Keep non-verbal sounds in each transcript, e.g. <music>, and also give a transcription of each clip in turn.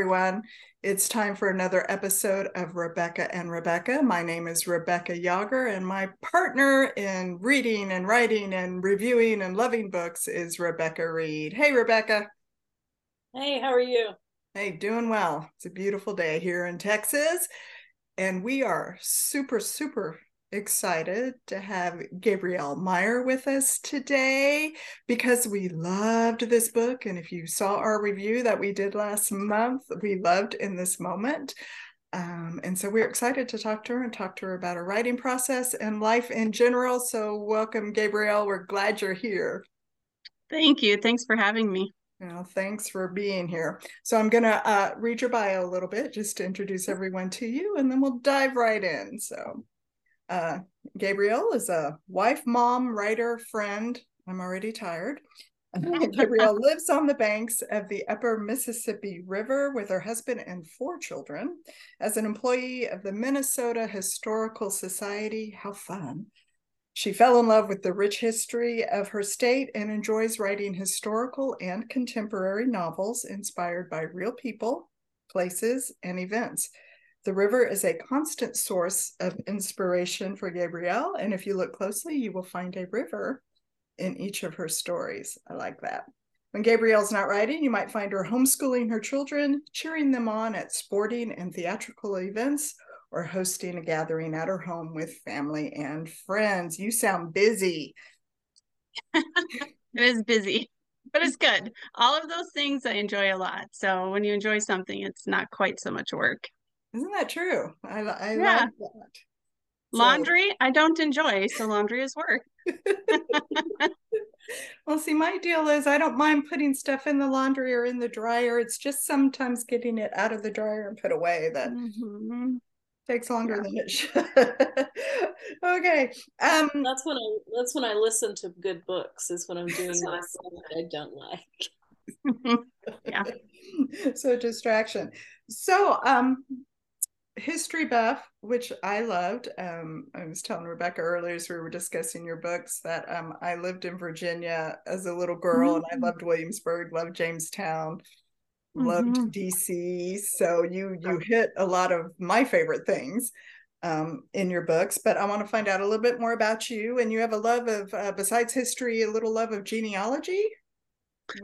everyone. It's time for another episode of Rebecca and Rebecca. My name is Rebecca Yager, and my partner in reading and writing and reviewing and loving books is Rebecca Reed. Hey, Rebecca. Hey, how are you? Hey, doing well. It's a beautiful day here in Texas, and we are super, super excited to have Gabrielle Meyer with us today because we loved this book. And if you saw our review that we did last month, we loved In This Moment. Um, and so we're excited to talk to her and talk to her about her writing process and life in general. So, welcome, Gabrielle. We're glad you're here. Thank you. Thanks for having me. Well, thanks for being here. So, I'm going to uh, read your bio a little bit just to introduce everyone to you, and then we'll dive right in. So, uh, Gabrielle is a wife, mom, writer, friend. I'm already tired. <laughs> Gabrielle lives on the banks of the upper Mississippi River with her husband and four children. As an employee of the Minnesota Historical Society, how fun. She fell in love with the rich history of her state and enjoys writing historical and contemporary novels inspired by real people, places, and events. The river is a constant source of inspiration for Gabrielle. And if you look closely, you will find a river in each of her stories. I like that. When Gabrielle's not writing, you might find her homeschooling her children, cheering them on at sporting and theatrical events, or hosting a gathering at her home with family and friends. You sound busy. <laughs> it is busy, but it's good. All of those things I enjoy a lot. So when you enjoy something, it's not quite so much work. Isn't that true? I, I yeah. love that. Laundry, so. I don't enjoy, so laundry is work. <laughs> well, see, my deal is I don't mind putting stuff in the laundry or in the dryer. It's just sometimes getting it out of the dryer and put away that mm-hmm. takes longer yeah. than it should. <laughs> okay. Um that's when I that's when I listen to good books is when I'm <laughs> doing that I don't like. yeah. so distraction. So um history buff, which I loved. Um, I was telling Rebecca earlier as we were discussing your books that um, I lived in Virginia as a little girl mm-hmm. and I mm. loved Williamsburg, loved Jamestown, mm-hmm. loved DC. So you you hit a lot of my favorite things um, in your books. But I want to find out a little bit more about you. And you have a love of uh, besides history, a little love of genealogy.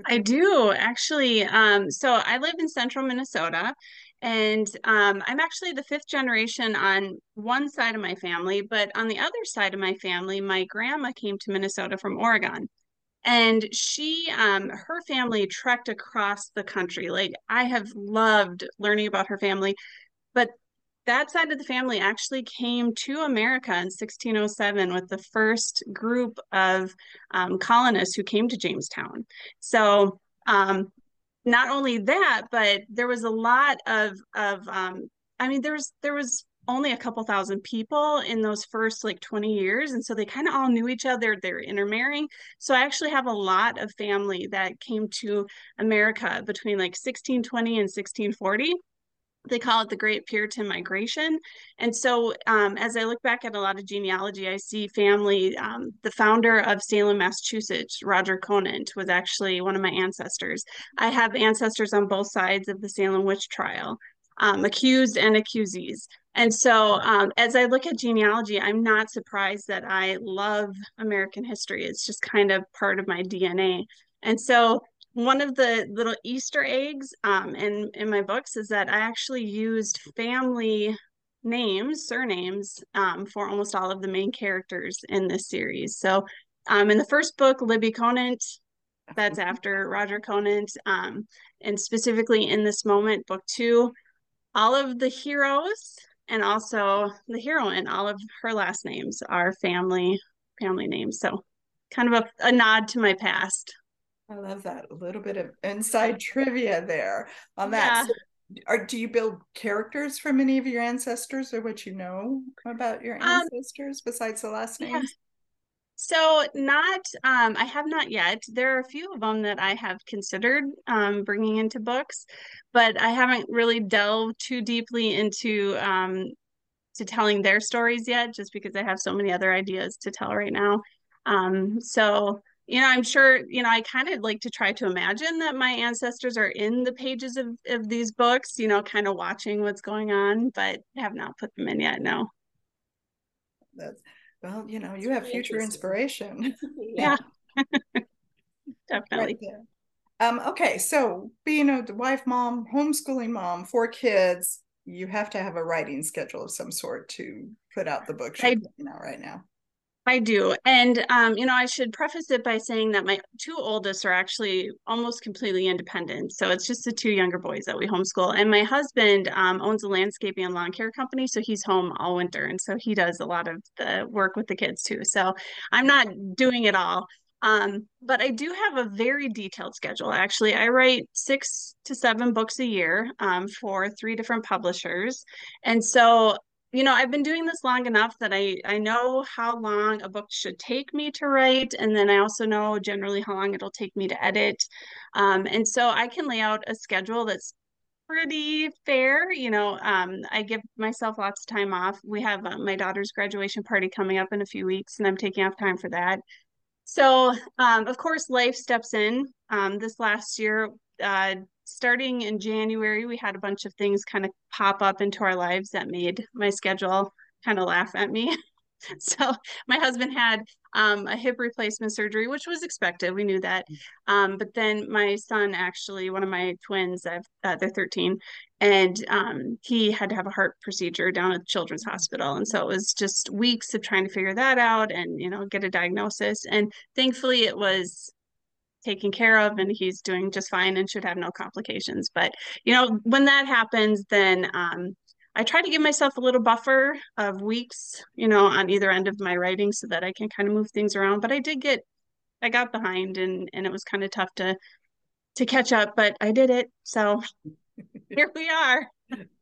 I do actually. Um, so I live in central Minnesota and um, I'm actually the fifth generation on one side of my family, but on the other side of my family, my grandma came to Minnesota from Oregon. And she, um, her family trekked across the country. Like I have loved learning about her family, but that side of the family actually came to America in 1607 with the first group of um, colonists who came to Jamestown. So um, not only that, but there was a lot of of um, I mean, there's there was only a couple thousand people in those first like 20 years and so they kind of all knew each other they're intermarrying. So i actually have a lot of family that came to america between like 1620 and 1640 they call it the Great Puritan Migration. And so, um, as I look back at a lot of genealogy, I see family. Um, the founder of Salem, Massachusetts, Roger Conant, was actually one of my ancestors. I have ancestors on both sides of the Salem witch trial, um, accused and accusees. And so, um, as I look at genealogy, I'm not surprised that I love American history. It's just kind of part of my DNA. And so, one of the little Easter eggs um, in in my books is that I actually used family names, surnames, um, for almost all of the main characters in this series. So, um, in the first book, Libby Conant, that's <laughs> after Roger Conant, um, and specifically in this moment, book two, all of the heroes and also the heroine, all of her last names are family family names. So, kind of a, a nod to my past. I love that. A little bit of inside <laughs> trivia there on that. Yeah. So are, do you build characters from any of your ancestors or what you know about your um, ancestors um, besides the last names? Yeah. So not, um, I have not yet. There are a few of them that I have considered um, bringing into books, but I haven't really delved too deeply into um, to telling their stories yet, just because I have so many other ideas to tell right now. Um, so you know, I'm sure, you know, I kind of like to try to imagine that my ancestors are in the pages of, of these books, you know, kind of watching what's going on, but have not put them in yet. No. That's, well, you know, you have future inspiration. <laughs> <laughs> yeah. <laughs> Definitely. Right um, okay, so being a wife, mom, homeschooling mom, four kids, you have to have a writing schedule of some sort to put out the book you're putting out right now. I do. And, um, you know, I should preface it by saying that my two oldest are actually almost completely independent. So it's just the two younger boys that we homeschool. And my husband um, owns a landscaping and lawn care company. So he's home all winter. And so he does a lot of the work with the kids too. So I'm not doing it all. Um, but I do have a very detailed schedule. Actually, I write six to seven books a year um, for three different publishers. And so you know i've been doing this long enough that i i know how long a book should take me to write and then i also know generally how long it'll take me to edit. Um, and so i can lay out a schedule that's pretty fair you know um, i give myself lots of time off. We have uh, my daughter's graduation party coming up in a few weeks and i'm taking off time for that. So um, of course life steps in. Um, this last year uh, starting in January, we had a bunch of things kind of pop up into our lives that made my schedule kind of laugh at me. <laughs> so my husband had um, a hip replacement surgery, which was expected. We knew that. Um, but then my son, actually, one of my twins, I've, uh, they're 13, and um, he had to have a heart procedure down at Children's Hospital. And so it was just weeks of trying to figure that out and, you know, get a diagnosis. And thankfully, it was taken care of and he's doing just fine and should have no complications. But, you know, when that happens, then um, I try to give myself a little buffer of weeks, you know, on either end of my writing so that I can kind of move things around. But I did get, I got behind and, and it was kind of tough to, to catch up, but I did it. So <laughs> here we are.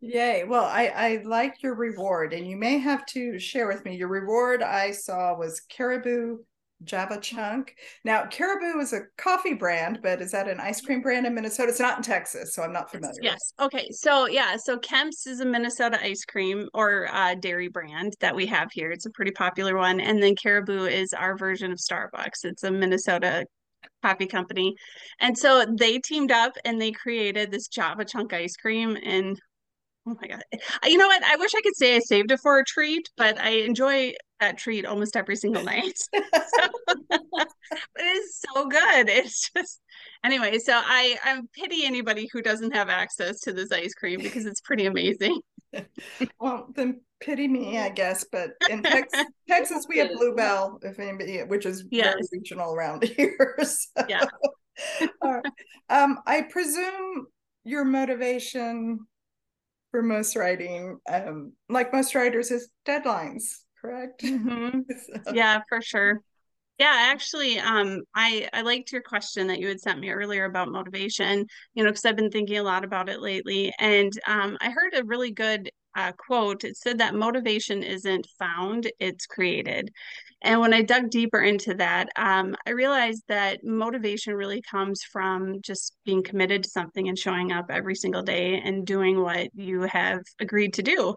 Yay. Well, I, I like your reward and you may have to share with me. Your reward I saw was caribou Java Chunk. Now, Caribou is a coffee brand, but is that an ice cream brand in Minnesota? It's not in Texas, so I'm not familiar. Yes. Okay. So yeah, so Kemp's is a Minnesota ice cream or uh, dairy brand that we have here. It's a pretty popular one, and then Caribou is our version of Starbucks. It's a Minnesota coffee company, and so they teamed up and they created this Java Chunk ice cream, and Oh my god! You know what? I wish I could say I saved it for a treat, but I enjoy that treat almost every single <laughs> night. so, <laughs> it is so good. It's just anyway. So I I pity anybody who doesn't have access to this ice cream because it's pretty amazing. <laughs> well, then pity me, I guess. But in Texas, Texas we have Bluebell, if anybody, which is yes. very regional around here. So. Yeah. um, I presume your motivation for most writing, um, like most writers, is deadlines, correct? <laughs> Mm-hmm. so. Yeah, for sure. Yeah, actually, um, I I liked your question that you had sent me earlier about motivation. You know, because I've been thinking a lot about it lately, and um, I heard a really good uh, quote. It said that motivation isn't found; it's created. And when I dug deeper into that, um, I realized that motivation really comes from just being committed to something and showing up every single day and doing what you have agreed to do.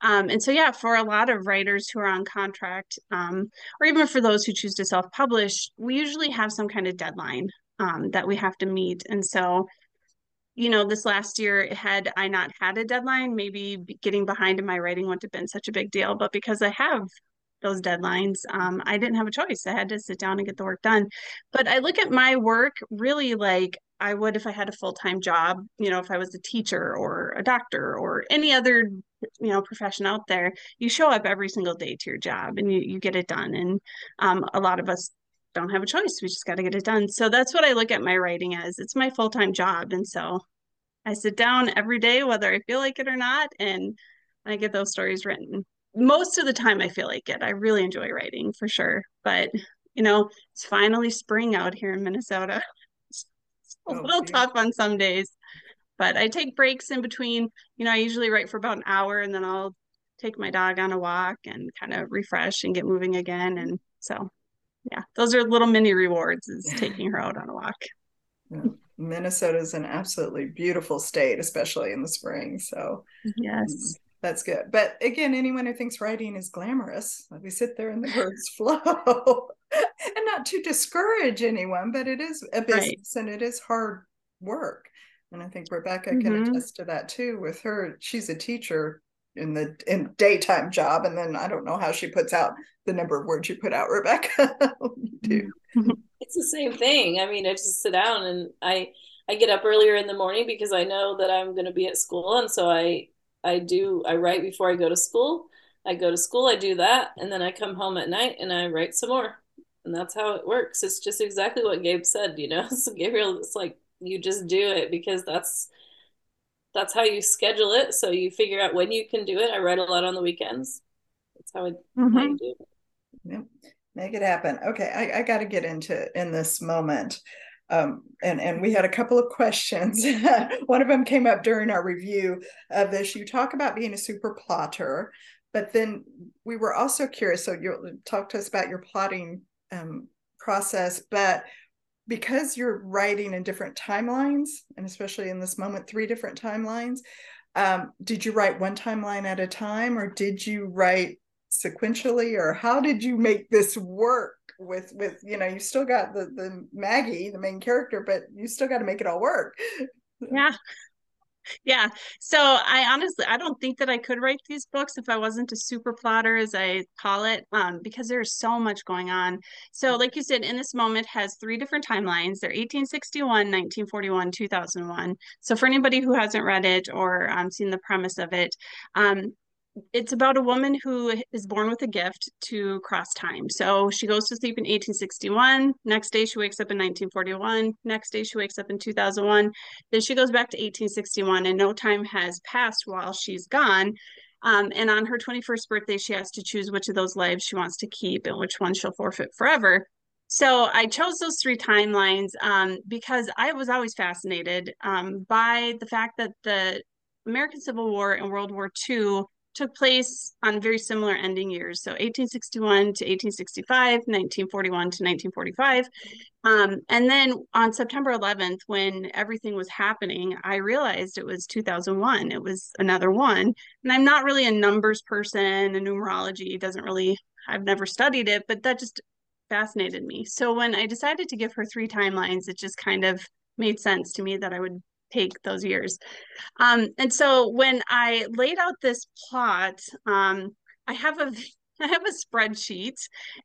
Um, and so, yeah, for a lot of writers who are on contract, um, or even for those who choose to self publish, we usually have some kind of deadline um, that we have to meet. And so, you know, this last year, had I not had a deadline, maybe getting behind in my writing wouldn't have been such a big deal. But because I have those deadlines, um, I didn't have a choice. I had to sit down and get the work done. But I look at my work really like I would if I had a full time job, you know, if I was a teacher or a doctor or any other, you know, profession out there. You show up every single day to your job and you, you get it done. And um, a lot of us don't have a choice. We just got to get it done. So that's what I look at my writing as. It's my full time job. And so I sit down every day, whether I feel like it or not, and I get those stories written most of the time I feel like it. I really enjoy writing for sure. But you know, it's finally spring out here in Minnesota. <laughs> A little tough on some days. But I take breaks in between. You know, I usually write for about an hour and then I'll take my dog on a walk and kind of refresh and get moving again. And so yeah, those are little mini rewards is taking her out on a walk. Yeah. Minnesota is an absolutely beautiful state, especially in the spring. So yes, mm, that's good. But again, anyone who thinks writing is glamorous, we sit there and the words <laughs> flow. And not to discourage anyone, but it is a business right. and it is hard work. And I think Rebecca mm-hmm. can attest to that too. With her, she's a teacher in the in daytime job, and then I don't know how she puts out the number of words you put out, Rebecca. <laughs> do. Mm-hmm. <laughs> It's the same thing. I mean, I just sit down and I I get up earlier in the morning because I know that I'm going to be at school, and so I I do I write before I go to school. I go to school, I do that, and then I come home at night and I write some more. And that's how it works. It's just exactly what Gabe said, you know. <laughs> So Gabriel, it's like you just do it because that's that's how you schedule it. So you figure out when you can do it. I write a lot on the weekends. That's how I, mm-hmm. how do it. Yep. Make it happen. Okay, I, I got to get into in this moment. Um, and and we had a couple of questions. <laughs> One of them came up during our review of this. You talk about being a super plotter, but then we were also curious. So you talk to us about your plotting um, process, but because you're writing in different timelines, and especially in this moment, three different timelines. Um, did you write one timeline at a time, or did you write sequentially, or how did you make this work? with with you know you still got the the maggie the main character but you still got to make it all work yeah yeah. So i honestly i don't think that i could write these books if i wasn't a super plotter as i call it um, because there's so much going on. So like you said in this moment has three different timelines. They're 1861 1941 2001 so for anybody who hasn't read it or um, seen the premise of it um, it's about a woman who is born with a gift to cross time. So she goes to sleep in 1861. Next day, she wakes up in 1941. Next day, she wakes up in 2001. Then she goes back to 1861, and no time has passed while she's gone. Um, and on her 21st birthday, she has to choose which of those lives she wants to keep and which one she'll forfeit forever. So I chose those three timelines um, because I was always fascinated um, by the fact that the American Civil War and World War II took place on very similar ending years. So 1861 to 1865, 1941 to 1945. Um, and then on September 11th, when everything was happening, I realized it was 2001. It was another one. And I'm not really a numbers person, a numerology doesn't really, I've never studied it, but that just fascinated me. So when I decided to give her three timelines, it just kind of made sense to me that I would take those years. Um, and so when I laid out this plot, um, I have a <laughs> I have a spreadsheet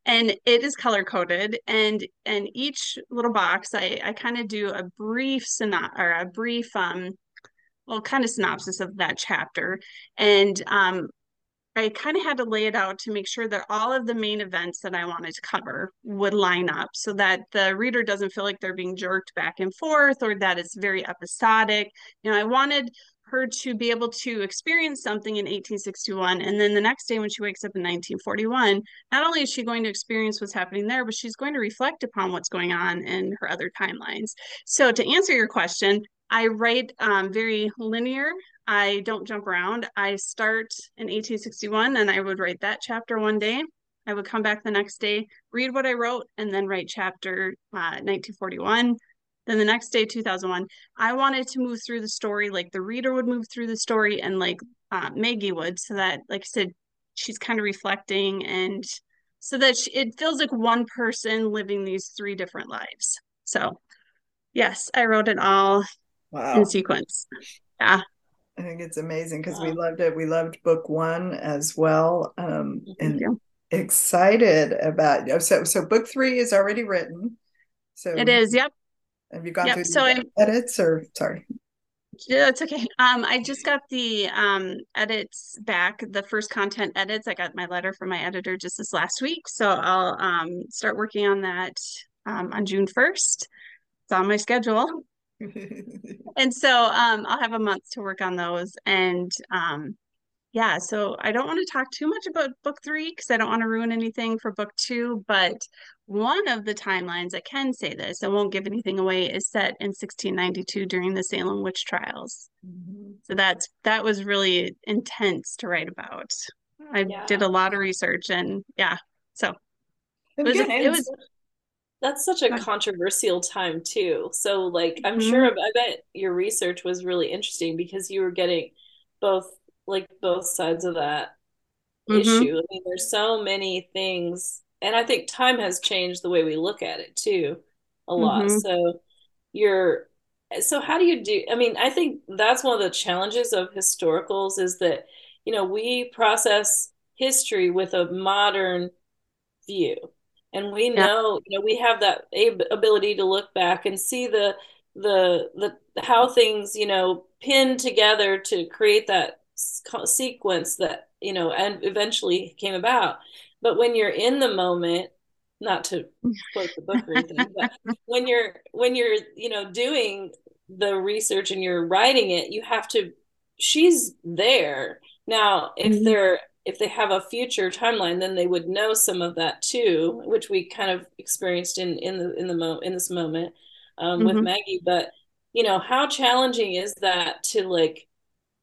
and it is color coded and and each little box I, I kind of do a brief synop or a brief um well kind of synopsis of that chapter and um I kind of had to lay it out to make sure that all of the main events that I wanted to cover would line up so that the reader doesn't feel like they're being jerked back and forth or that it's very episodic. You know, I wanted her to be able to experience something in 1861 and then the next day when she wakes up in 1941 not only is she going to experience what's happening there but she's going to reflect upon what's going on in her other timelines so to answer your question I write um, very linear. I don't jump around. I start in 1861 and I would write that chapter one day. I would come back the next day, read what I wrote, and then write chapter uh, 1941. Then the next day, 2001, I wanted to move through the story like the reader would move through the story and like uh, Maggie would, so that, like I said, she's kind of reflecting and so that she, it feels like one person living these three different lives. So, yes, I wrote it all wow. in sequence. Yeah. I think it's amazing because wow. we loved it. We loved book one as well. Um, and excited about so so book three is already written. So it is, yep. Have you gone yep. through so I, edits or sorry? Yeah, it's okay. Um, I just got the um edits back, the first content edits. I got my letter from my editor just this last week. So I'll um start working on that um on June 1st. It's on my schedule. And so um, I'll have a month to work on those. And um, yeah, so I don't want to talk too much about book three because I don't want to ruin anything for book two. But one of the timelines, I can say this, I won't give anything away, is set in 1692 during the Salem witch trials. Mm-hmm. So that's that was really intense to write about. I yeah. did a lot of research and yeah, so it was, it was that's such a controversial time too. So like I'm mm-hmm. sure I bet your research was really interesting because you were getting both like both sides of that mm-hmm. issue. I mean there's so many things and I think time has changed the way we look at it too a lot. Mm-hmm. So you're so how do you do I mean, I think that's one of the challenges of historicals is that you know, we process history with a modern view. And we know, yeah. you know, we have that ability to look back and see the the the how things, you know, pin together to create that sequence that, you know, and eventually came about. But when you're in the moment, not to quote the book or anything, but <laughs> when you're when you're, you know, doing the research and you're writing it, you have to she's there now, if mm-hmm. they're if they have a future timeline, then they would know some of that too, which we kind of experienced in in the in the mo in this moment um, mm-hmm. with Maggie. But you know, how challenging is that to like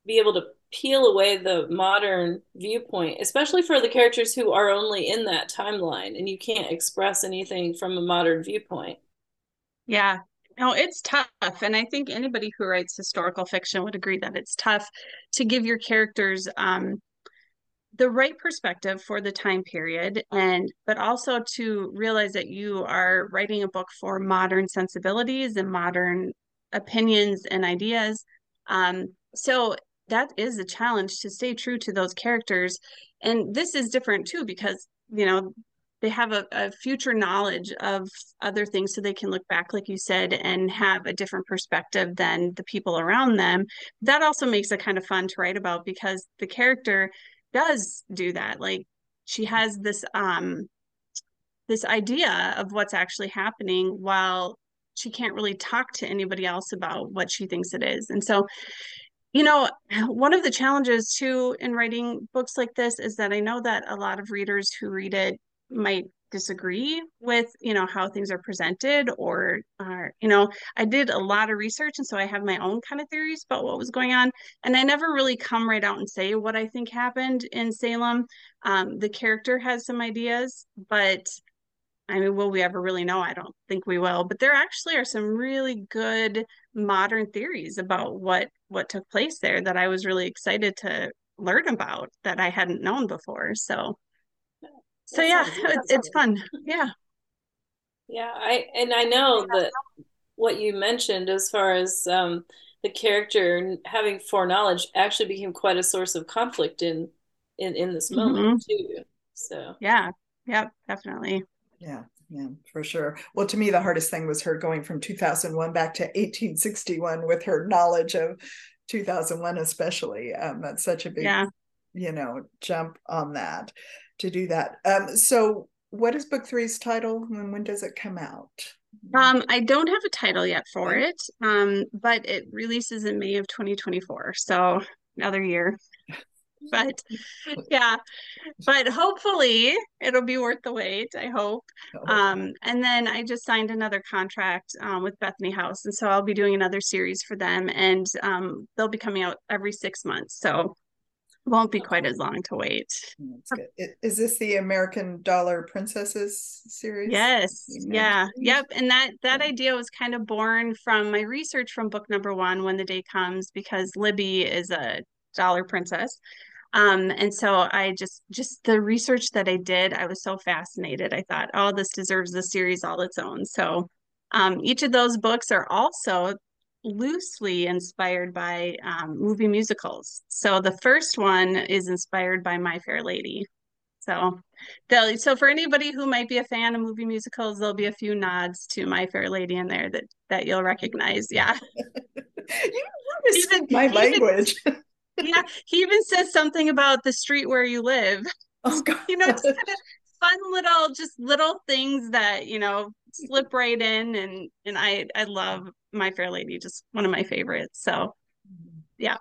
be able to peel away the modern viewpoint, especially for the characters who are only in that timeline, and you can't express anything from a modern viewpoint. Yeah, no, it's tough. And I think anybody who writes historical fiction would agree that it's tough to give your characters um, the right perspective for the time period and but also to realize that you are writing a book for modern sensibilities and modern opinions and ideas. Um, so that is a challenge to stay true to those characters. And this is different too because you know they have a, a, future knowledge of other things so they can look back like you said and have a different perspective than the people around them. That also makes it kind of fun to write about because the character does do that. Like she has this um this idea of what's actually happening while she can't really talk to anybody else about what she thinks it is. And so you know one of the challenges too in writing books like this is that i know that a lot of readers who read it might disagree with you know how things are presented or are you know i did a lot of research and so i have my own kind of theories about what was going on and i never really come right out and say what i think happened in salem. Um, the character has some ideas but i mean will we ever really know? I don't think we will but there actually are some really good modern theories about what what took place there that i was really excited to learn about that i hadn't known before so so yeah <laughs> it's, it's fun. Yeah. Yeah i and i know that what you mentioned as far as um, the character having foreknowledge actually became quite a source of conflict in in in this moment mm-hmm. too. So. Yeah. Yep definitely. Yeah yeah for sure. Well to me the hardest thing was her going from 2001 back to 1861 with her knowledge of 2001 especially. Um, that's such a big yeah. You know jump on that to do that. Um, so, what is book three's title and when does it come out? Um, I don't have a title yet for it, um, but it releases in May of 2024. So, another year. but <laughs> yeah, but hopefully it'll be worth the wait. I hope. Um, and then I just signed another contract um, with Bethany House, and so I'll be doing another series for them, and um, they'll be coming out every six months. So won't be quite as long to wait. That's good. Is this the American Dollar Princesses series? Yes. Yeah. Yep. And that that idea was kind of born from my research from book number one, When the Day Comes, because Libby is a dollar princess. Um, and so I just just the research that I did, I was so fascinated. I thought, oh, this deserves a series all its own. So um, each of those books are also loosely inspired by um, movie musicals. So the first one is inspired by My Fair Lady. So so for anybody who might be a fan of movie musicals, there'll be a few nods to My Fair Lady in there that that you'll recognize. Yeah. <laughs> you even, my language. yeah, he even says something about the street where you live. Oh God. You know, just kind of fun little just little things that, you know, slip right in and and I I love My Fair Lady, just one of my favorites. So yeah.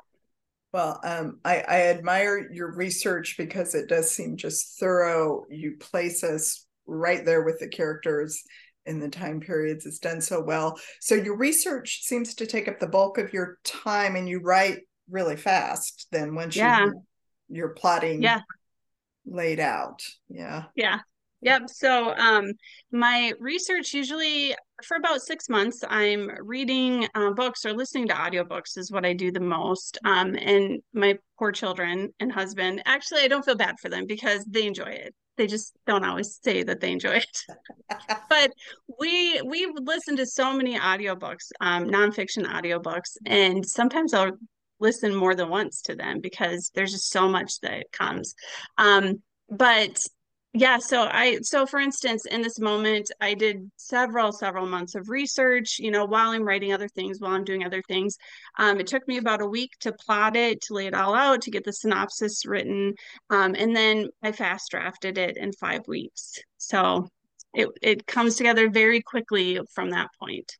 Well, um, I, I admire your research because it does seem just thorough. You place us right there with the characters in the time periods. It's done so well. So your research seems to take up the bulk of your time, and you write really fast. Then once yeah. you you're plotting, yeah, laid out. Yeah. Yeah. Yep. So um, my research usually for about six months, I'm reading uh, books or listening to audiobooks is what I do the most. Um, and my poor children and husband, actually, I don't feel bad for them because they enjoy it. they just don't always say that they enjoy it. <laughs> but we we've listened to so many audiobooks, um, nonfiction audiobooks, and sometimes I'll listen more than once to them because there's just so much that comes. Um, but yeah so i so for instance in this moment i did several several months of research you know while i'm writing other things while i'm doing other things. Um, it took me about a week to plot it to lay it all out to get the synopsis written. Um, and then i fast drafted it in five weeks. So it, it comes together very quickly from that point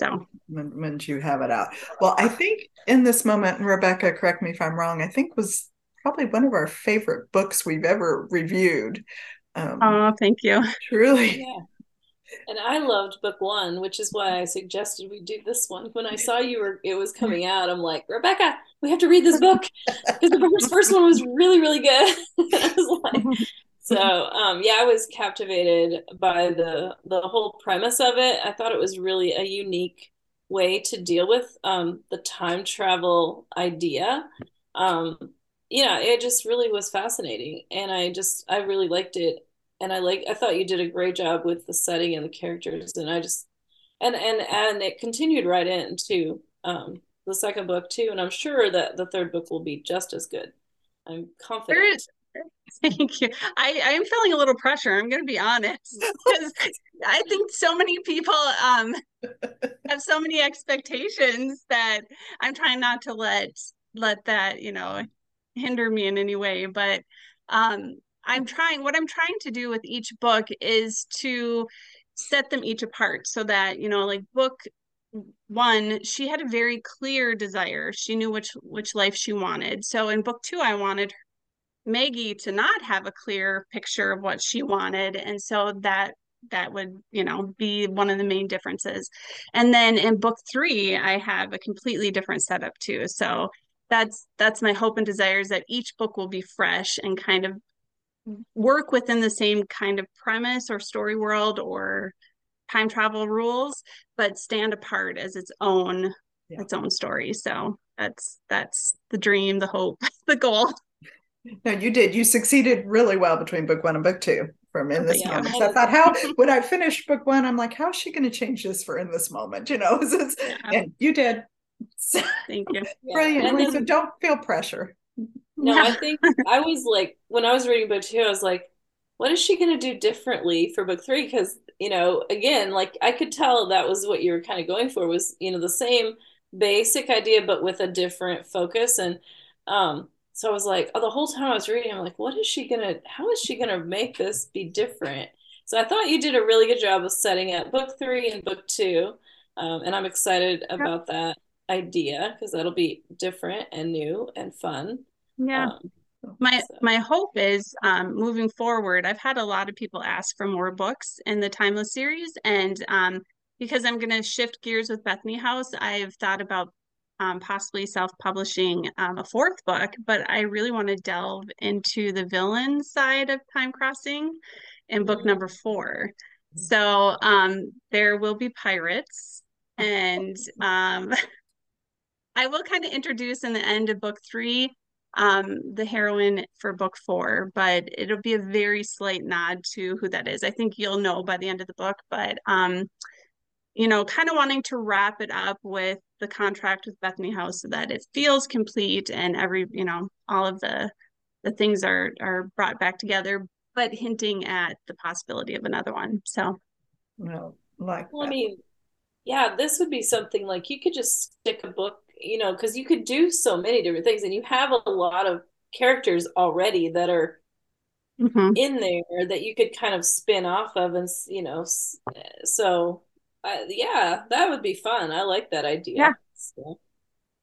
so when, when you have it out well i think in this moment rebecca correct me if i'm wrong i think was probably one of our favorite books we've ever reviewed. Um, oh, thank you. Truly. Yeah. And I loved book one, which is why I suggested we do this one. When I saw you were it was coming out, I'm like, Rebecca, we have to read this book <laughs> because the first, first one was really, really good. <laughs> I was like, so um, yeah, I was captivated by the the whole premise of it. I thought it was really a unique way to deal with um, the time travel idea. Um, yeah, it just really was fascinating, and I just I really liked it, and I like I thought you did a great job with the setting and the characters, and I just and and and it continued right into um, the second book too, and I'm sure that the third book will be just as good. I'm confident. <laughs> Thank you. I, I am feeling a little pressure. I'm going to be honest <laughs> because I think so many people um, have so many expectations that I'm trying not to let let that you know hinder me in any way but um i'm trying what i'm trying to do with each book is to set them each apart so that you know like book one she had a very clear desire she knew which which life she wanted so in book two i wanted maggie to not have a clear picture of what she wanted and so that that would you know be one of the main differences. And then in book three i have a completely different setup too. So that's that's my hope and desire is that each book will be fresh and kind of work within the same kind of premise or story world or time travel rules but stand apart as its own yeah. its own story. So that's that's the dream the hope <laughs> the goal no you did you succeeded really well between book one and book two from in this yeah. moment so i thought how <laughs> when i finished book one i'm like how's she going to change this for in this moment you know <laughs> yeah. and you did So, <laughs> Thank you. Brilliantly. Then, so don't feel pressure. No, I think I was like, when I was reading book two, I was like, what is she going to do differently for book three? Because, you know, again, like I could tell that was what you were kind of going for was, you know, the same basic idea, but with a different focus. And, um, so I was like, oh, the whole time I was reading, I'm like, what is she gonna? How is she gonna make this be different? So I thought you did a really good job of setting up book three and book two, um, and I'm excited about that idea because that'll be different and new and fun. Yeah. Um, my so. my hope is um, moving forward. I've had a lot of people ask for more books in the Timeless series, and um, because I'm going to shift gears with Bethany House, I've thought about um, possibly self-publishing um, a fourth book. But I really want to delve into the villain side of time crossing in book number four. So um, there will be pirates, and um, <laughs> I will kind of introduce in the end of book three um, the heroine for book four, but it'll be a very slight nod to who that is. I think you'll know by the end of the book, but um, you know, kind of wanting to wrap it up with the contract with Bethany House so that it feels complete and every, you know, all of the the things are are brought back together, but hinting at the possibility of another one. So, well, like, well, I mean, yeah, this would be something like you could just stick a book you know, because you could do so many different things, and you have a lot of characters already that are mm-hmm. in there that you could kind of spin off of, and you know, so uh, yeah, that would be fun. I like that idea. Yeah. So.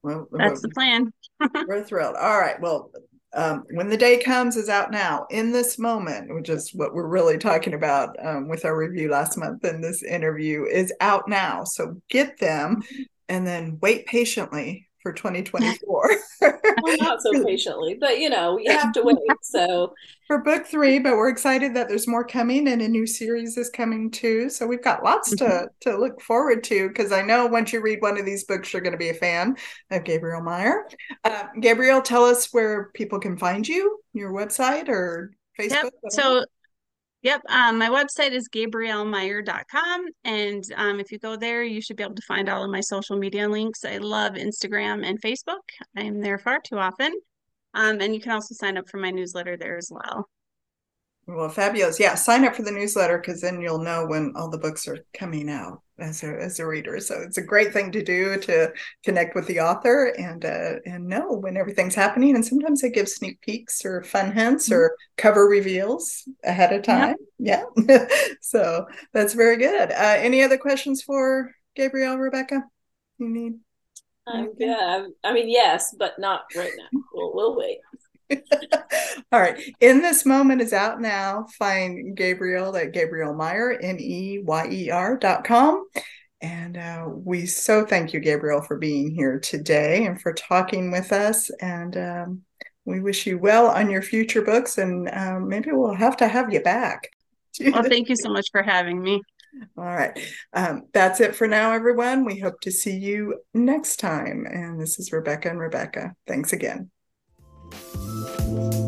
Well, that's the plan. <laughs> we're thrilled. All right. Well, um, when the day comes is out now in this moment which is what we're really talking about um, with our review last month and this interview is out now so get them and then wait patiently for 2024. <laughs> well, not so patiently, but you know, you have to wait. <laughs> So for book three, but we're excited that there's more coming and a new series is coming too. So we've got lots mm-hmm. to to look forward to because I know once you read one of these books, you're going to be a fan of Gabriel Meyer. Uh, Gabrielle, tell us where people can find you, your website, or Facebook? Yep. So, yep. Um, my website is gabriellemeyer.com. And um, if you go there, you should be able to find all of my social media links. I love Instagram and Facebook. I'm there far too often. Um, and you can also sign up for my newsletter there as well. Well, fabulous. Yeah, sign up for the newsletter because then you'll know when all the books are coming out as a, as a reader. So it's a great thing to do to connect with the author and uh, and know when everything's happening. And sometimes they give sneak peeks or fun hints mm-hmm. or cover reveals ahead of time. Yep. Yeah. <laughs> so that's very good. Uh, any other questions for Gabrielle, Rebecca? You need? Um, yeah, I mean, yes, but not right now. We'll, we'll wait. <laughs> All right. In This Moment is out now. Find Gabriel at Gabrielle Meyer, M E Y E R dot com. And uh, we so thank you, Gabriel, for being here today and for talking with us. And um, we wish you well on your future books. And um, maybe we'll have to have you back. well, thank you so much for having me. All right. Um, that's it for now, everyone. We hope to see you next time. And this is Rebecca and Rebecca. Thanks again. Thank you.